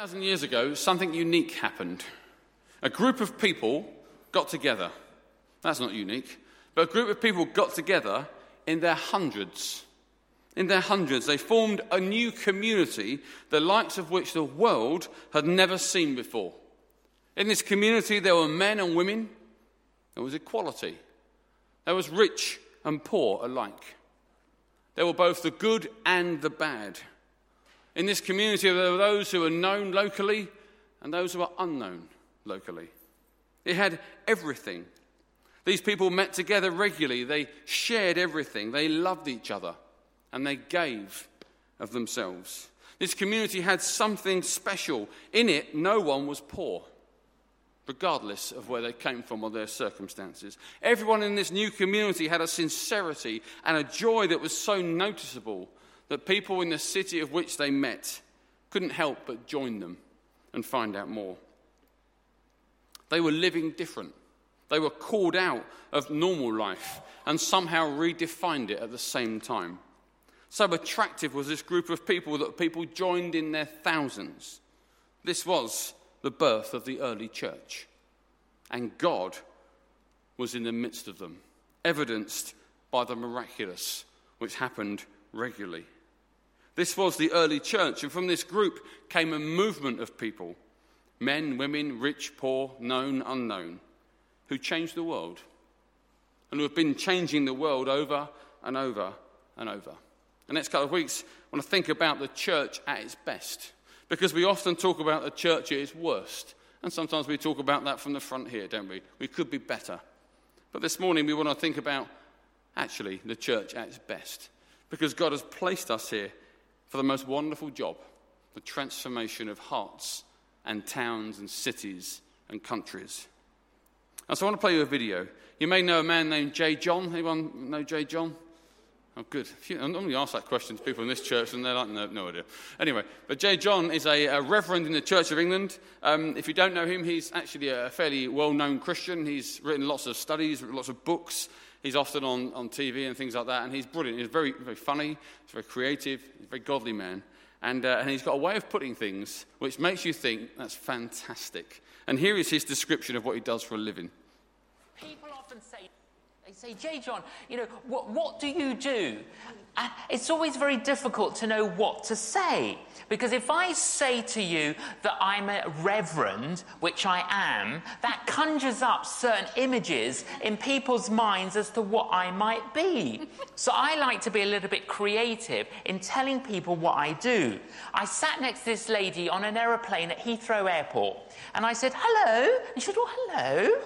2,000 years ago, something unique happened. A group of people got together. That's not unique. But a group of people got together in their hundreds. In their hundreds, they formed a new community, the likes of which the world had never seen before. In this community, there were men and women, there was equality, there was rich and poor alike. There were both the good and the bad. In this community, there were those who were known locally and those who were unknown locally. It had everything. These people met together regularly, they shared everything, they loved each other, and they gave of themselves. This community had something special. In it, no one was poor, regardless of where they came from or their circumstances. Everyone in this new community had a sincerity and a joy that was so noticeable that people in the city of which they met couldn't help but join them and find out more. They were living different. They were called out of normal life and somehow redefined it at the same time. So attractive was this group of people that people joined in their thousands. This was the birth of the early church. And God was in the midst of them, evidenced by the miraculous, which happened regularly. This was the early church, and from this group came a movement of people men, women, rich, poor, known, unknown who changed the world and who have been changing the world over and over and over. The next couple of weeks, I want to think about the church at its best because we often talk about the church at its worst. And sometimes we talk about that from the front here, don't we? We could be better. But this morning, we want to think about actually the church at its best because God has placed us here for the most wonderful job the transformation of hearts and towns and cities and countries. And so I want to play you a video. You may know a man named J. John. Anyone know J. John? Oh, good. I normally ask that question to people in this church, and they're like, no, no idea. Anyway, but J. John is a, a reverend in the Church of England. Um, if you don't know him, he's actually a fairly well known Christian. He's written lots of studies, lots of books. He's often on, on TV and things like that, and he's brilliant. He's very, very funny, he's very creative, he's a very godly man. And, uh, and he's got a way of putting things which makes you think that's fantastic. And here is his description of what he does for a living. People often say, they say, J. John, you know, what, what do you do? And it's always very difficult to know what to say. Because if I say to you that I'm a reverend, which I am, that conjures up certain images in people's minds as to what I might be. So I like to be a little bit creative in telling people what I do. I sat next to this lady on an aeroplane at Heathrow Airport, and I said, Hello. And she said, Oh, hello.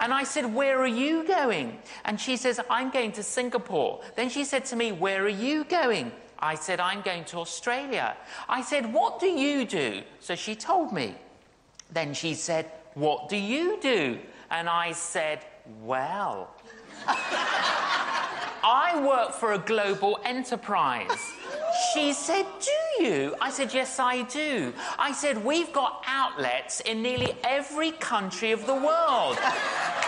And I said, Where are you going? She says, I'm going to Singapore. Then she said to me, Where are you going? I said, I'm going to Australia. I said, What do you do? So she told me. Then she said, What do you do? And I said, Well, I work for a global enterprise. She said, Do you? I said, Yes, I do. I said, We've got outlets in nearly every country of the world.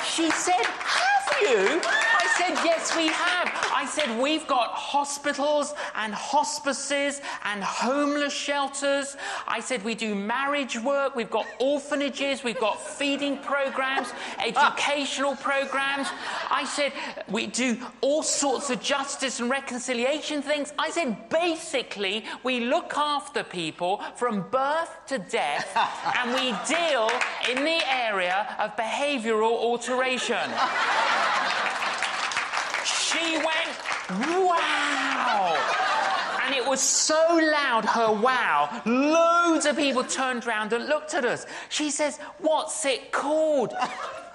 She said, Have you? I said, Yes, we have. I said, We've got hospitals and hospices and homeless shelters. I said, We do marriage work. We've got orphanages. We've got feeding programs, educational programs. I said, We do all sorts of justice and reconciliation things. I said, Basically, we look after people from birth to death and we deal in the area of behavioral alteration. She went, wow. And it was so loud, her wow. Loads of people turned around and looked at us. She says, What's it called?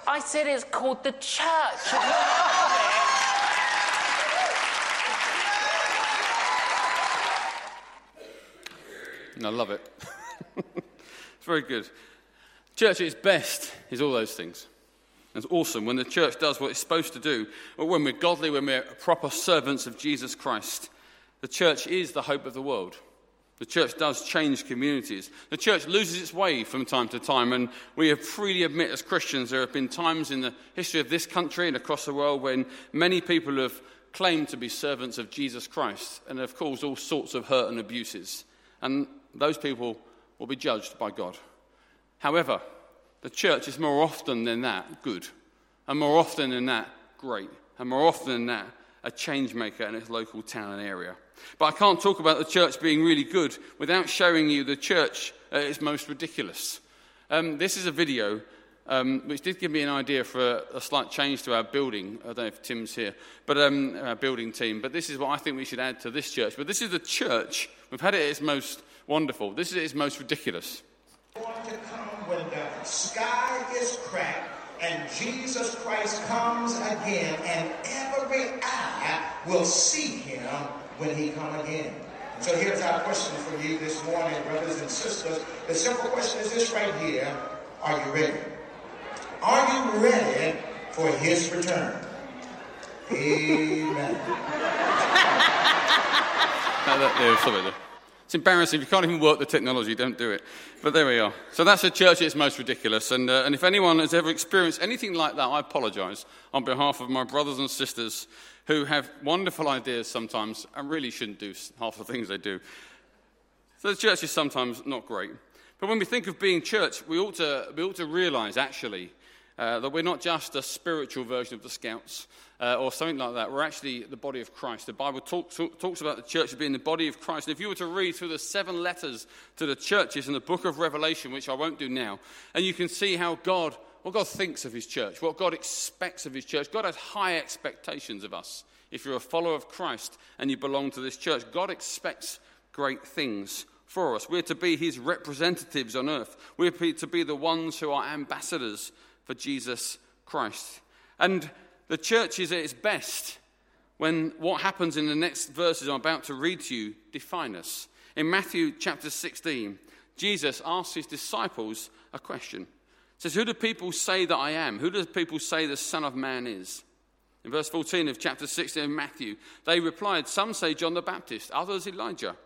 I said, It's called the church. I love it. it's very good. Church at its best is all those things. It's awesome when the church does what it's supposed to do, or when we're godly, when we're proper servants of Jesus Christ. The church is the hope of the world. The church does change communities. The church loses its way from time to time, and we freely admit as Christians there have been times in the history of this country and across the world when many people have claimed to be servants of Jesus Christ and have caused all sorts of hurt and abuses. And those people will be judged by God. However, the church is more often than that good, and more often than that great, and more often than that a change maker in its local town and area. But I can't talk about the church being really good without showing you the church at its most ridiculous. Um, this is a video um, which did give me an idea for a, a, slight change to our building. I don't know if Tim's here, but um, our building team. But this is what I think we should add to this church. But this is the church. We've had it at its most wonderful. This is its most ridiculous. Going to come when the sky is cracked and Jesus Christ comes again, and every eye will see him when he come again. So here's our question for you this morning, brothers and sisters. The simple question is this right here. Are you ready? Are you ready for his return? Amen. It's embarrassing. If you can't even work the technology, don't do it. But there we are. So that's a church It's most ridiculous. And, uh, and if anyone has ever experienced anything like that, I apologize on behalf of my brothers and sisters who have wonderful ideas sometimes and really shouldn't do half the things they do. So the church is sometimes not great. But when we think of being church, we ought to, we ought to realize actually uh, that we're not just a spiritual version of the Scouts uh, or something like that. We're actually the body of Christ. The Bible talk, talk, talks about the church being the body of Christ. And if you were to read through the seven letters to the churches in the book of Revelation, which I won't do now, and you can see how God, what God thinks of his church, what God expects of his church. God has high expectations of us. If you're a follower of Christ and you belong to this church, God expects great things for us. We're to be his representatives on earth. We're to be the ones who are ambassadors for Jesus Christ. And the church is at its best when what happens in the next verses I'm about to read to you define us. In Matthew chapter 16, Jesus asks his disciples a question. He says, Who do people say that I am? Who do people say the Son of Man is? In verse 14 of chapter 16 of Matthew, they replied, Some say John the Baptist, others Elijah,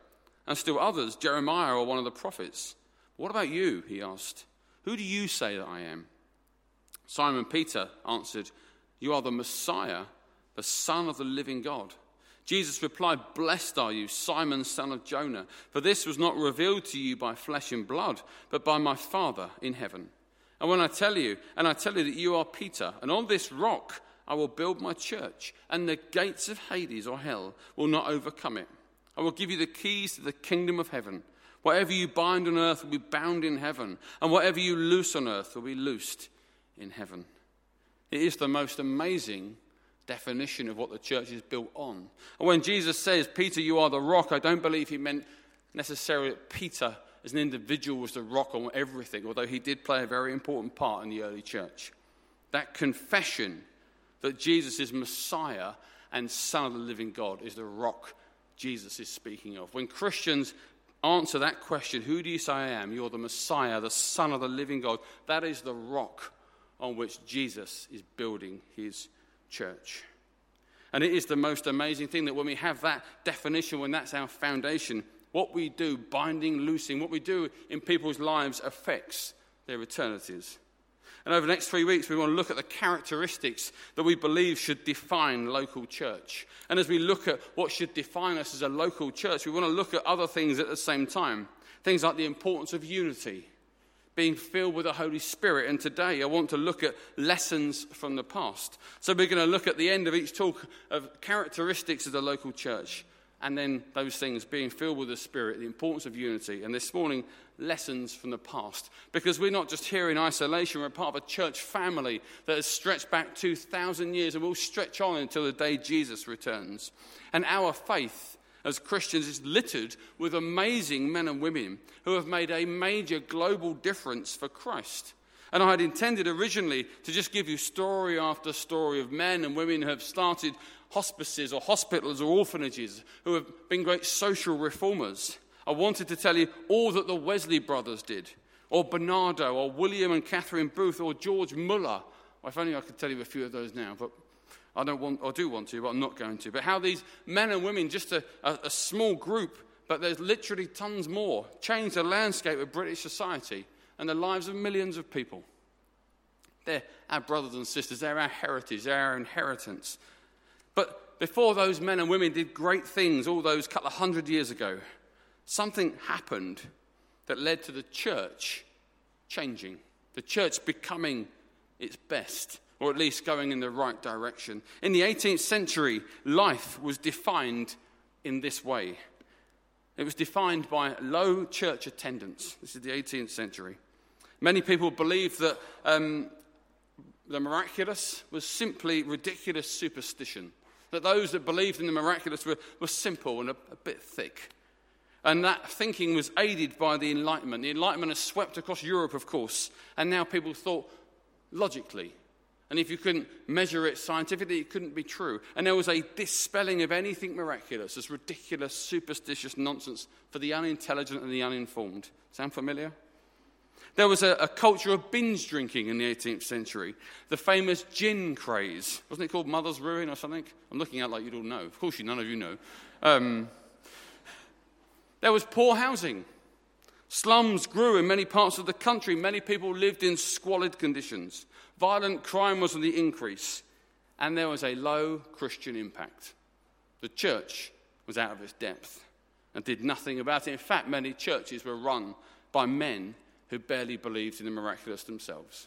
and still others Jeremiah or one of the prophets. What about you? He asked. Who do you say that I am? Simon Peter answered, You are the Messiah, the Son of the living God. Jesus replied, Blessed are you, Simon, son of Jonah, for this was not revealed to you by flesh and blood, but by my Father in heaven. And when I tell you, and I tell you that you are Peter, and on this rock I will build my church, and the gates of Hades or hell will not overcome it. I will give you the keys to the kingdom of heaven. Whatever you bind on earth will be bound in heaven, and whatever you loose on earth will be loosed in heaven. It is the most amazing definition of what the church is built on. And when Jesus says, Peter, you are the rock, I don't believe he meant necessarily that Peter as an individual was the rock on everything, although he did play a very important part in the early church. That confession that Jesus is Messiah and Son of the living God is the rock Jesus is speaking of. When Christians answer that question, who do you say I am? You're the Messiah, the Son of the living God. That is the rock on which Jesus is building his church. And it is the most amazing thing that when we have that definition, when that's our foundation, what we do, binding, loosing, what we do in people's lives affects their eternities. And over the next three weeks, we want to look at the characteristics that we believe should define local church. And as we look at what should define us as a local church, we want to look at other things at the same time. Things like the importance of unity, being filled with the Holy Spirit. And today I want to look at lessons from the past. So we're going to look at the end of each talk of characteristics of the local church. And then those things, being filled with the Spirit, the importance of unity. And this morning, lessons from the past. Because we're not just here in isolation, we're part of a church family that has stretched back 2,000 years and will stretch on until the day Jesus returns. And our faith as Christians is littered with amazing men and women who have made a major global difference for Christ. And I had intended originally to just give you story after story of men and women who have started hospices or hospitals or orphanages, who have been great social reformers. I wanted to tell you all that the Wesley brothers did, or Barnardo, or William and Catherine Booth, or George Muller. If only I could tell you a few of those now, but I don't want, or do want to, but I'm not going to. But how these men and women, just a, a, a small group, but there's literally tons more, changed the landscape of British society and the lives of millions of people. They're our brothers and sisters, they're our heritage, they're our inheritance. But before those men and women did great things all those couple of hundred years ago, something happened that led to the church changing, the church becoming its best, or at least going in the right direction. In the 18th century, life was defined in this way it was defined by low church attendance. This is the 18th century. Many people believed that um, the miraculous was simply ridiculous superstition, that those that believed in the miraculous were, were simple and a, a bit thick. And that thinking was aided by the Enlightenment. The Enlightenment has swept across Europe, of course, and now people thought logically. And if you couldn't measure it scientifically, it couldn't be true. And there was a dispelling of anything miraculous as ridiculous, superstitious nonsense for the unintelligent and the uninformed. Sound familiar? There was a, a, culture of binge drinking in the 18th century. The famous gin craze. Wasn't it called Mother's Ruin or something? I'm looking at like you'd all know. Of course, you, none of you know. Um, there was poor housing. Slums grew in many parts of the country. Many people lived in squalid conditions. Violent crime was on the increase. And there was a low Christian impact. The church was out of its depth and did nothing about it. In fact, many churches were run by men who barely believed in the miraculous themselves.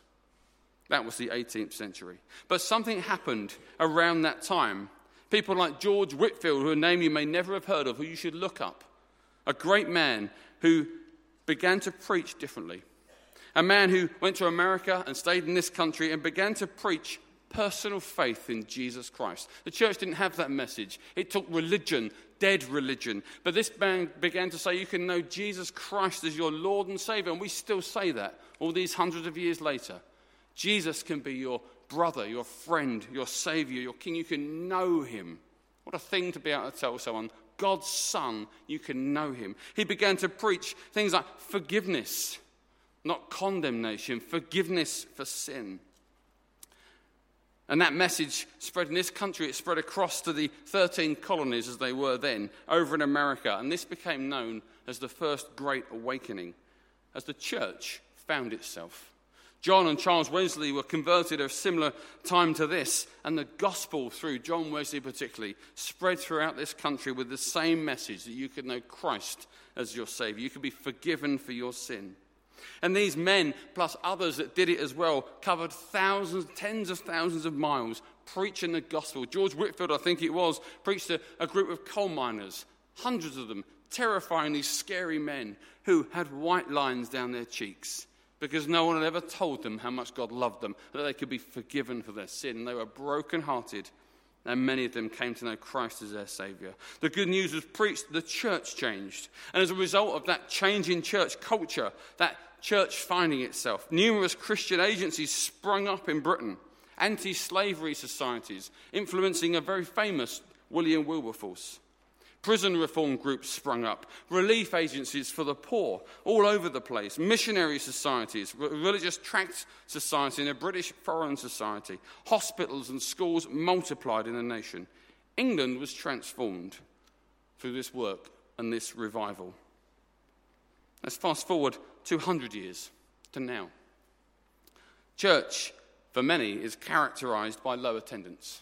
That was the 18th century. But something happened around that time. People like George Whitefield, who a name you may never have heard of, who you should look up, a great man who began to preach differently. A man who went to America and stayed in this country and began to preach personal faith in Jesus Christ. The church didn't have that message. It took religion, dead religion. But this man began to say you can know Jesus Christ as your Lord and Savior. And we still say that all these hundreds of years later. Jesus can be your brother, your friend, your Savior, your King. You can know him. What a thing to be able to tell someone God's Son, you can know him. He began to preach things like forgiveness, not condemnation, forgiveness for sin. And that message spread in this country, it spread across to the 13 colonies as they were then, over in America. And this became known as the First Great Awakening, as the church found itself. John and Charles Wesley were converted at a similar time to this, and the gospel, through John Wesley particularly, spread throughout this country with the same message that you could know Christ as your Savior. You could be forgiven for your sin. And these men, plus others that did it as well, covered thousands, tens of thousands of miles preaching the gospel. George Whitefield, I think it was, preached to a group of coal miners, hundreds of them, terrifyingly scary men who had white lines down their cheeks because no one had ever told them how much God loved them, that they could be forgiven for their sin. They were broken-hearted, and many of them came to know Christ as their Savior. The good news was preached, the church changed. And as a result of that change in church culture, that church finding itself, numerous Christian agencies sprung up in Britain, anti slavery societies, influencing a very famous William Wilberforce. Prison reform groups sprung up, relief agencies for the poor all over the place, missionary societies, religious tract society, and a British Foreign Society. Hospitals and schools multiplied in the nation. England was transformed through this work and this revival. Let's fast forward 200 years to now. Church, for many, is characterized by low attendance.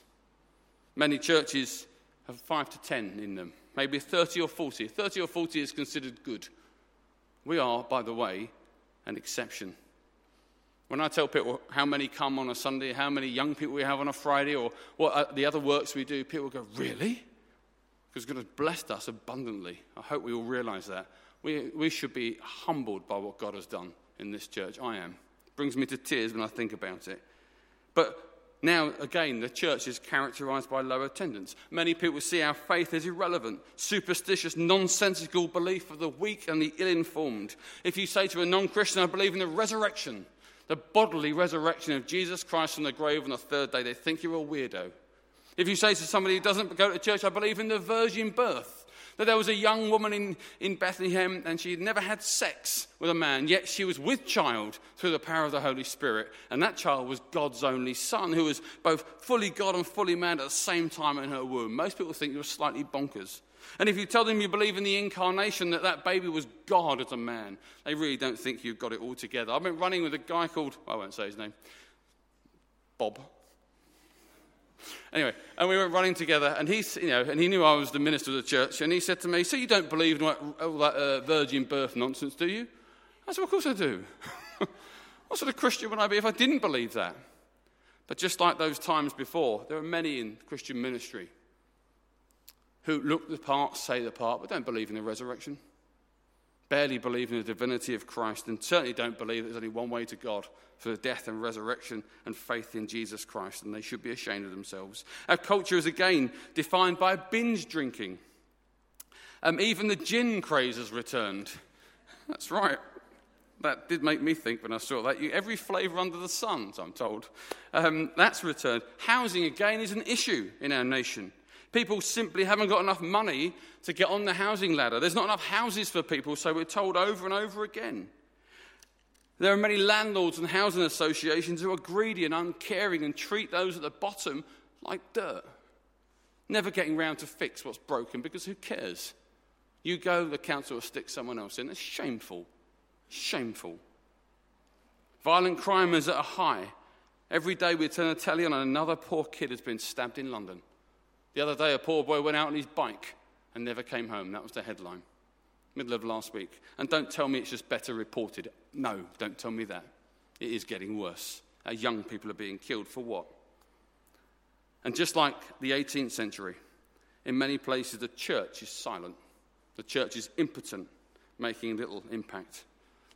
Many churches have five to ten in them maybe 30 or 40. 30 or 40 is considered good. We are, by the way, an exception. When I tell people how many come on a Sunday, how many young people we have on a Friday, or what uh, the other works we do, people go, Really? Because God has blessed us abundantly. I hope we all realize that. We, we should be humbled by what God has done in this church. I am. It brings me to tears when I think about it. But now, again, the church is characterized by low attendance. Many people see our faith as irrelevant, superstitious, nonsensical belief of the weak and the ill informed. If you say to a non Christian, I believe in the resurrection, the bodily resurrection of Jesus Christ from the grave on the third day, they think you're a weirdo. If you say to somebody who doesn't go to church, I believe in the virgin birth, that there was a young woman in, in Bethlehem and she had never had sex with a man, yet she was with child through the power of the Holy Spirit. And that child was God's only son, who was both fully God and fully man at the same time in her womb. Most people think you're slightly bonkers. And if you tell them you believe in the incarnation, that that baby was God as a man, they really don't think you've got it all together. I've been running with a guy called, I won't say his name, Bob. Anyway, and we were running together, and he, you know, and he knew I was the minister of the church, and he said to me, "So you don't believe in all that uh, virgin birth nonsense, do you?" I said, well, Of course I do. what sort of Christian would I be if I didn't believe that? But just like those times before, there are many in Christian ministry who look the part, say the part, but don't believe in the resurrection. Barely believe in the divinity of Christ, and certainly don't believe there's only one way to God for the death and resurrection and faith in Jesus Christ, and they should be ashamed of themselves. Our culture is again defined by binge drinking. Um, even the gin craze has returned. That's right. That did make me think when I saw that. You, Every flavour under the sun, I'm told. Um, that's returned. Housing, again, is an issue in our nation. People simply haven't got enough money to get on the housing ladder. There's not enough houses for people, so we're told over and over again. There are many landlords and housing associations who are greedy and uncaring and treat those at the bottom like dirt. Never getting round to fix what's broken because who cares? You go, the council will stick someone else in. It's shameful. Shameful. Violent crime is at a high. Every day we turn the telly on and another poor kid has been stabbed in London. The other day, a poor boy went out on his bike and never came home. That was the headline. Middle of last week. And don't tell me it's just better reported. No, don't tell me that. It is getting worse. Our young people are being killed for what? And just like the 18th century, in many places the church is silent. The church is impotent, making little impact.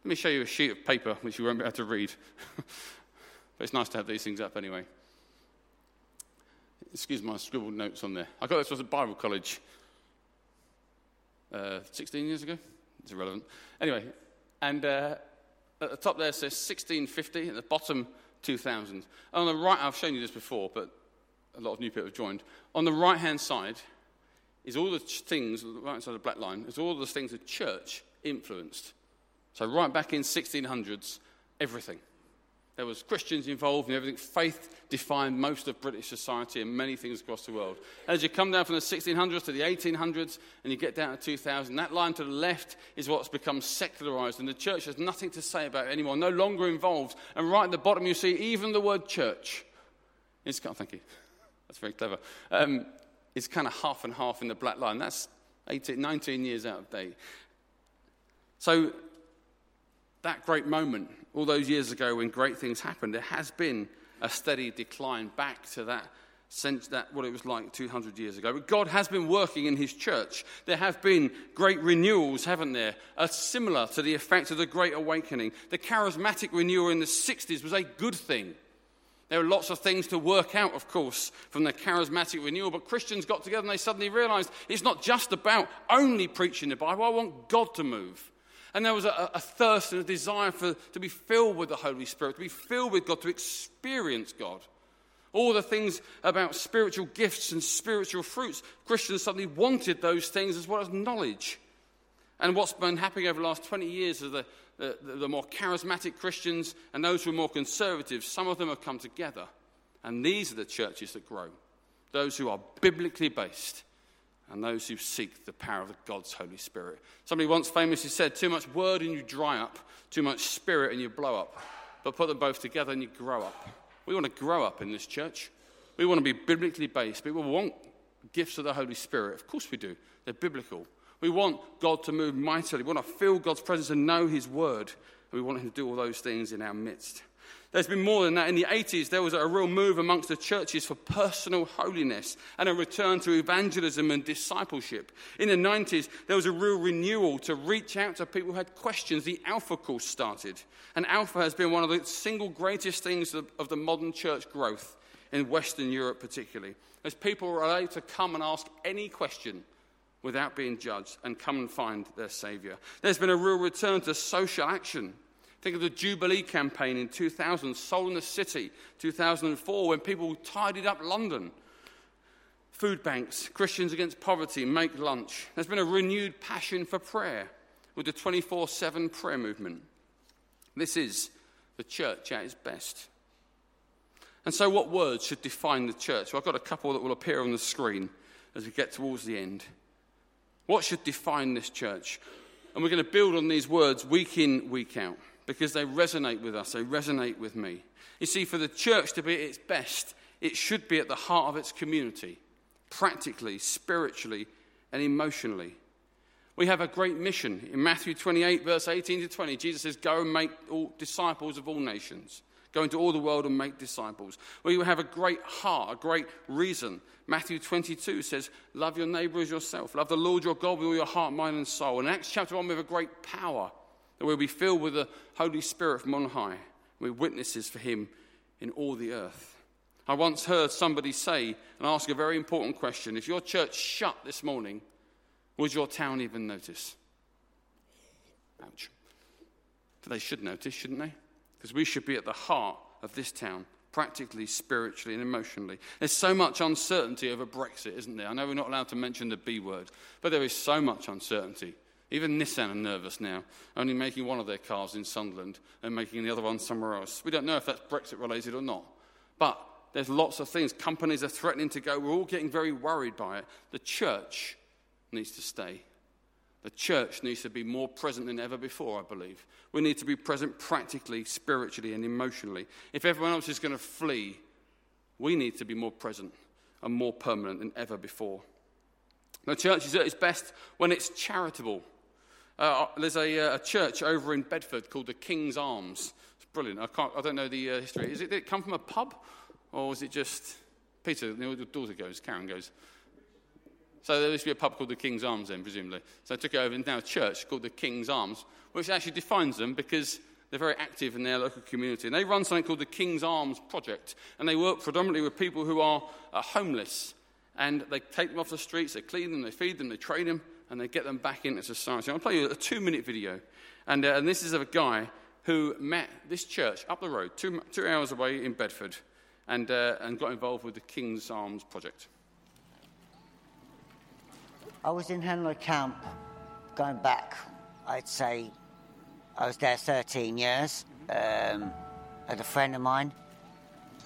Let me show you a sheet of paper which you won't be able to read. but it's nice to have these things up anyway. Excuse my scribbled notes on there. I got this was at Bible college uh, 16 years ago. It's irrelevant. Anyway, and uh, at the top there says 1650, at the bottom 2000. And on the right, I've shown you this before, but a lot of new people have joined. On the right hand side is all the things, the right side of the black line, is all the things the church influenced. So, right back in 1600s, everything. There was Christians involved in everything. Faith defined most of British society and many things across the world. As you come down from the 1600s to the 1800s and you get down to 2000, that line to the left is what's become secularized, and the church has nothing to say about it anymore, no longer involved. And right at the bottom, you see even the word church. It's kind of, thank you. That's very clever. Um, it's kind of half and half in the black line. That's 18, 19 years out of date. So, that great moment, all those years ago when great things happened, there has been a steady decline back to that sense that what it was like 200 years ago. But God has been working in His church. There have been great renewals, haven't there? Are similar to the effect of the Great Awakening. The charismatic renewal in the 60s was a good thing. There are lots of things to work out, of course, from the charismatic renewal, but Christians got together and they suddenly realized it's not just about only preaching the Bible. I want God to move. And there was a, a, thirst and a desire for, to be filled with the Holy Spirit, to be filled with God, to experience God. All the things about spiritual gifts and spiritual fruits, Christians suddenly wanted those things as well as knowledge. And what's been happening over the last 20 years is the, the, the more charismatic Christians and those who are more conservative, some of them have come together. And these are the churches that grow. Those who are biblically based and those who seek the power of God's Holy Spirit. Somebody once famously said, Too much word and you dry up, too much spirit and you blow up. But put them both together and you grow up. We want to grow up in this church. We want to be biblically based. People want gifts of the Holy Spirit. Of course we do, they're biblical. We want God to move mightily. We want to feel God's presence and know His word. We want Him to do all those things in our midst. There's been more than that. In the 80s, there was a real move amongst the churches for personal holiness and a return to evangelism and discipleship. In the 90s, there was a real renewal to reach out to people who had questions. The Alpha course started. And Alpha has been one of the single greatest things of, of the modern church growth in Western Europe, particularly. As people are able to come and ask any question without being judged and come and find their Saviour. There's been a real return to social action. Think of the Jubilee campaign in 2000, Soul in the City, 2004, when people tidied up London. Food banks, Christians Against Poverty, Make Lunch. There's been a renewed passion for prayer with the 24 7 prayer movement. This is the church at its best. And so, what words should define the church? Well, I've got a couple that will appear on the screen as we get towards the end. What should define this church? And we're going to build on these words week in, week out, because they resonate with us, they resonate with me. You see, for the church to be at its best, it should be at the heart of its community, practically, spiritually, and emotionally. We have a great mission. In Matthew 28, verse 18 to 20, Jesus says, Go and make all disciples of all nations. Go into all the world and make disciples. We have a great heart, a great reason. Matthew 22 says, Love your neighbor as yourself. Love the Lord your God with all your heart, mind, and soul. And Acts chapter 1, we have a great power that we'll be filled with the Holy Spirit from on high. We're witnesses for him in all the earth. I once heard somebody say and ask a very important question If your church shut this morning, would your town even notice? Ouch. They should notice, shouldn't they? Because we should be at the heart of this town, practically, spiritually, and emotionally. There's so much uncertainty over Brexit, isn't there? I know we're not allowed to mention the B word, but there is so much uncertainty. Even Nissan are nervous now, only making one of their cars in Sunderland and making the other one somewhere else. We don't know if that's Brexit related or not. But there's lots of things. Companies are threatening to go. We're all getting very worried by it. The church needs to stay. The church needs to be more present than ever before, I believe. We need to be present practically, spiritually, and emotionally. If everyone else is going to flee, we need to be more present and more permanent than ever before. The church is at its best when it's charitable. Uh, there's a, uh, a, church over in Bedford called the King's Arms. It's brilliant. I, can't, I don't know the uh, history. Is it, did it come from a pub? Or was it just Peter, the daughter goes, Karen goes, so there used to be a pub called the King's Arms then, presumably. So I took it over and now a church called the King's Arms, which actually defines them because they're very active in their local community. And they run something called the King's Arms Project. And they work predominantly with people who are uh, homeless. And they take them off the streets, they clean them, they feed them, they train them, and they get them back into society. I'll play you a two minute video. And, uh, and this is of a guy who met this church up the road, two, two hours away in Bedford, and, uh, and got involved with the King's Arms Project. I was in Henlow Camp going back, I'd say I was there 13 years. Um, had a friend of mine.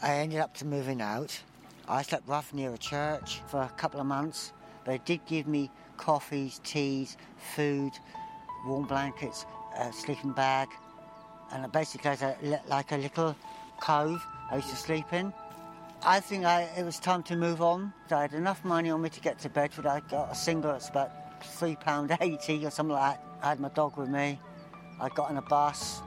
I ended up to moving out. I slept rough near a church for a couple of months. They did give me coffees, teas, food, warm blankets, a sleeping bag, and basically as a, like a little cove I used to sleep in. I think I, it was time to move on. I had enough money on me to get to Bedford. I got a single that's about £3.80 or something like that. I had my dog with me. I got on a bus.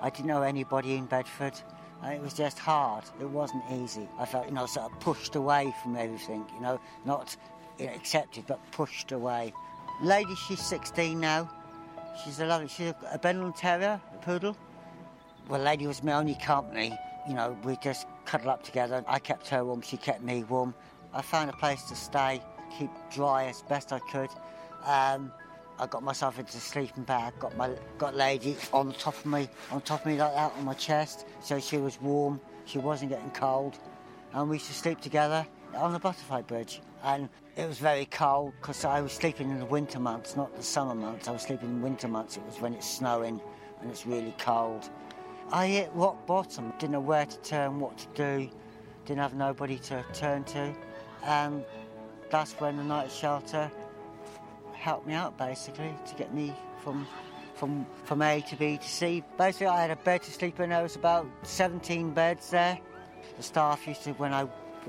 I didn't know anybody in Bedford. And it was just hard. It wasn't easy. I felt, you know, sort of pushed away from everything, you know, not you know, accepted, but pushed away. Lady, she's 16 now. She's a lovely, she's a, Bengal Terrier, a poodle. Well, Lady was my only company. You know, we just cuddle up together. I kept her warm, she kept me warm. I found a place to stay, keep dry as best I could. Um, I got myself into a sleeping bag, got my got lady on top of me, on top of me like that on my chest, so she was warm, she wasn't getting cold, and we used to sleep together on the butterfly bridge. And it was very cold because I was sleeping in the winter months, not the summer months. I was sleeping in winter months. It was when it's snowing and it's really cold. I hit rock bottom, didn't know where to turn, what to do, didn't have nobody to turn to. And that's when the night shelter helped me out basically to get me from from from A to B to C. Basically, I had a bed to sleep in. There was about 17 beds there. The staff used to, when I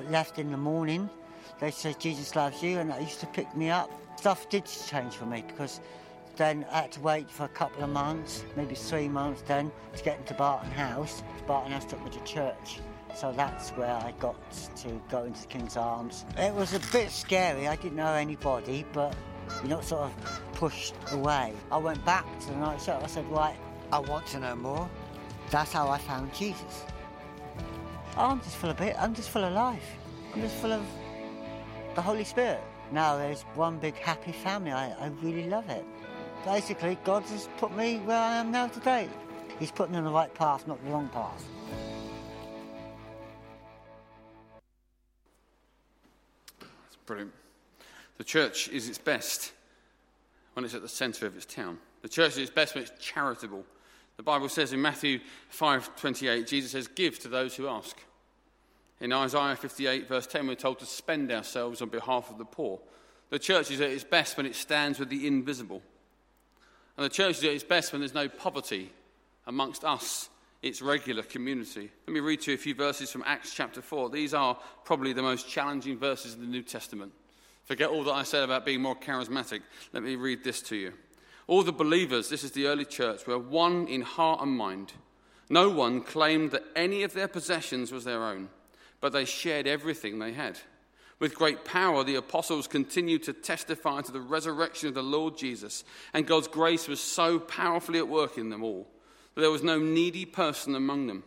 left in the morning, they said Jesus loves you, and they used to pick me up. Stuff did change for me because then I had to wait for a couple of months, maybe three months then, to get into Barton House. Barton House took me to church. So that's where I got to go into the King's Arms. It was a bit scary. I didn't know anybody, but you're not sort of pushed away. I went back to the night show. I said, right, I want to know more. That's how I found Jesus. I'm just full of it. I'm just full of life. I'm just full of the Holy Spirit. Now there's one big happy family. I, I really love it basically, God has put me where I am now today. He's put me on the right path, not the wrong path. That's brilliant. The church is its best when it's at the centre of its town. The church is its best when it's charitable. The Bible says in Matthew 5:28, Jesus says, "Give to those who ask." In Isaiah 58, verse 10, we're told to spend ourselves on behalf of the poor. The church is at its best when it stands with the invisible. And the church is at its best when there's no poverty amongst us, its regular community. Let me read to you a few verses from Acts chapter 4. These are probably the most challenging verses in the New Testament. Forget all that I said about being more charismatic. Let me read this to you. All the believers, this is the early church, were one in heart and mind. No one claimed that any of their possessions was their own, but they shared everything they had. With great power, the apostles continued to testify to the resurrection of the Lord Jesus, and God's grace was so powerfully at work in them all that there was no needy person among them.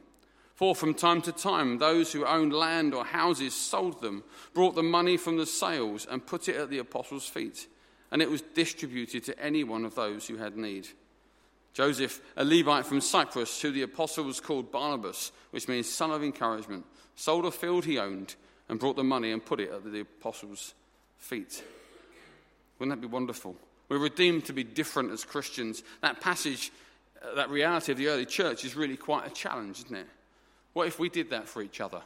For from time to time, those who owned land or houses sold them, brought the money from the sales, and put it at the apostles' feet, and it was distributed to any one of those who had need. Joseph, a Levite from Cyprus, who the apostles called Barnabas, which means son of encouragement, sold a field he owned and brought the money and put it at the apostles' feet. Wouldn't that be wonderful? We're redeemed to be different as Christians. That passage, uh, that reality of the early church is really quite a challenge, isn't it? What if we did that for each other?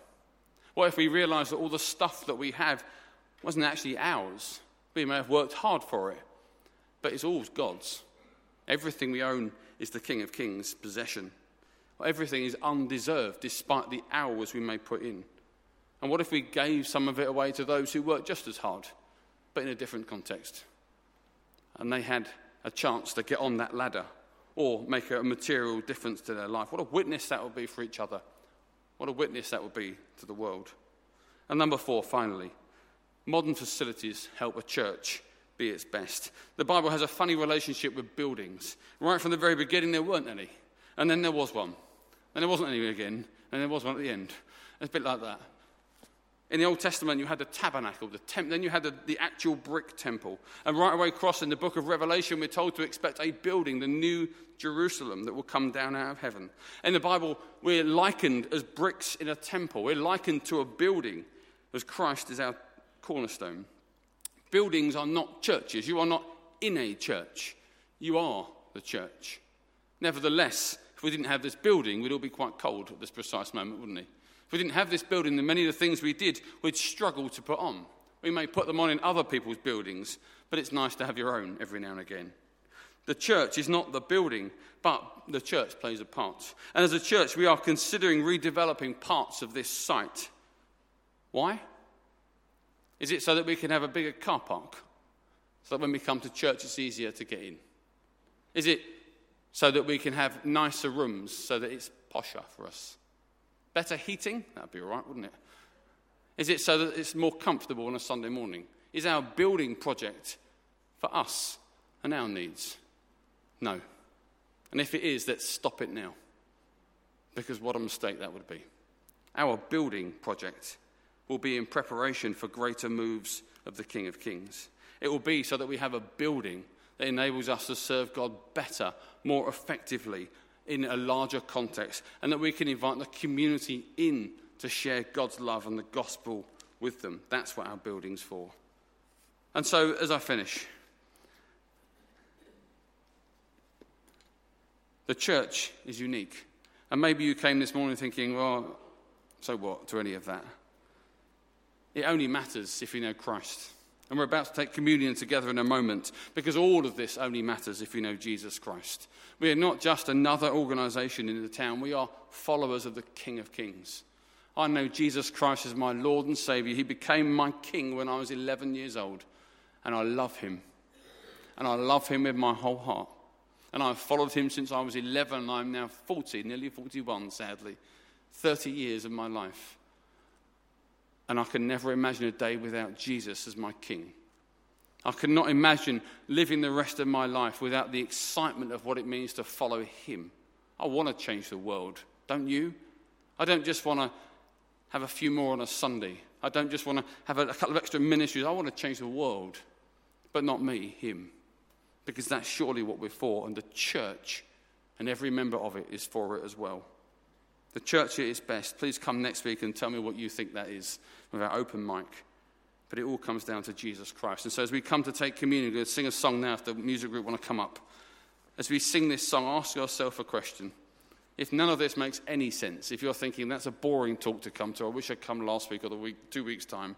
What if we realized that all the stuff that we have wasn't actually ours? We may have worked hard for it, but it's all God's. Everything we own is the King of Kings' possession. Everything is undeserved despite the hours we may put in. And what if we gave some of it away to those who worked just as hard, but in a different context? And they had a chance to get on that ladder or make a material difference to their life. What a witness that would be for each other. What a witness that would be to the world. And number four, finally, modern facilities help a church be its best. The Bible has a funny relationship with buildings. Right from the very beginning, there weren't any. And then there was one. And there wasn't any again. And there was one at the end. It's a bit like that. In the Old Testament, you had the tabernacle, the temp- then you had the, the actual brick temple. And right away across in the book of Revelation, we're told to expect a building, the new Jerusalem, that will come down out of heaven. In the Bible, we're likened as bricks in a temple. We're likened to a building as Christ is our cornerstone. Buildings are not churches. You are not in a church. You are the church. Nevertheless, if we didn't have this building, we'd all be quite cold at this precise moment, wouldn't we? If we didn't have this building, then many of the things we did we'd struggle to put on. We may put them on in other people's buildings, but it's nice to have your own every now and again. The church is not the building, but the church plays a part. And as a church, we are considering redeveloping parts of this site. Why? Is it so that we can have a bigger car park? So that when we come to church, it's easier to get in? Is it so that we can have nicer rooms so that it's posher for us? Better heating? That'd be all right, wouldn't it? Is it so that it's more comfortable on a Sunday morning? Is our building project for us and our needs? No. And if it is, let's stop it now. Because what a mistake that would be. Our building project will be in preparation for greater moves of the King of Kings. It will be so that we have a building that enables us to serve God better, more effectively, in a larger context, and that we can invite the community in to share God's love and the gospel with them. That's what our building's for. And so, as I finish, the church is unique. And maybe you came this morning thinking, well, so what to any of that? It only matters if you know Christ. And we're about to take communion together in a moment because all of this only matters if you know Jesus Christ. We are not just another organization in the town, we are followers of the King of Kings. I know Jesus Christ as my Lord and Savior. He became my King when I was 11 years old, and I love him. And I love him with my whole heart. And I've followed him since I was 11, I'm now 40, nearly 41, sadly. 30 years of my life. And I can never imagine a day without Jesus as my King. I cannot imagine living the rest of my life without the excitement of what it means to follow Him. I want to change the world, don't you? I don't just want to have a few more on a Sunday. I don't just want to have a, a couple of extra ministries. I want to change the world, but not me, Him. Because that's surely what we're for, and the church and every member of it is for it as well. The church at its best. Please come next week and tell me what you think that is with our open mic. But it all comes down to Jesus Christ. And so as we come to take communion, we're going to sing a song now if the music group want to come up. As we sing this song, ask yourself a question. If none of this makes any sense, if you're thinking that's a boring talk to come to, I wish I'd come last week or the week, two weeks' time,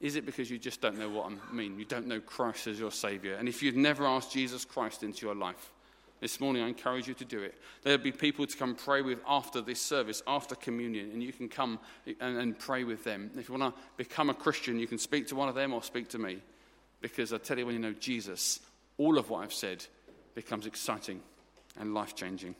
is it because you just don't know what I mean? You don't know Christ as your Savior? And if you've never asked Jesus Christ into your life, This morning, I encourage you to do it. There'll be people to come pray with after this service, after communion, and you can come and, and pray with them. If you want to become a Christian, you can speak to one of them or speak to me. Because I tell you, when you know Jesus, all of what I've said becomes exciting and life changing.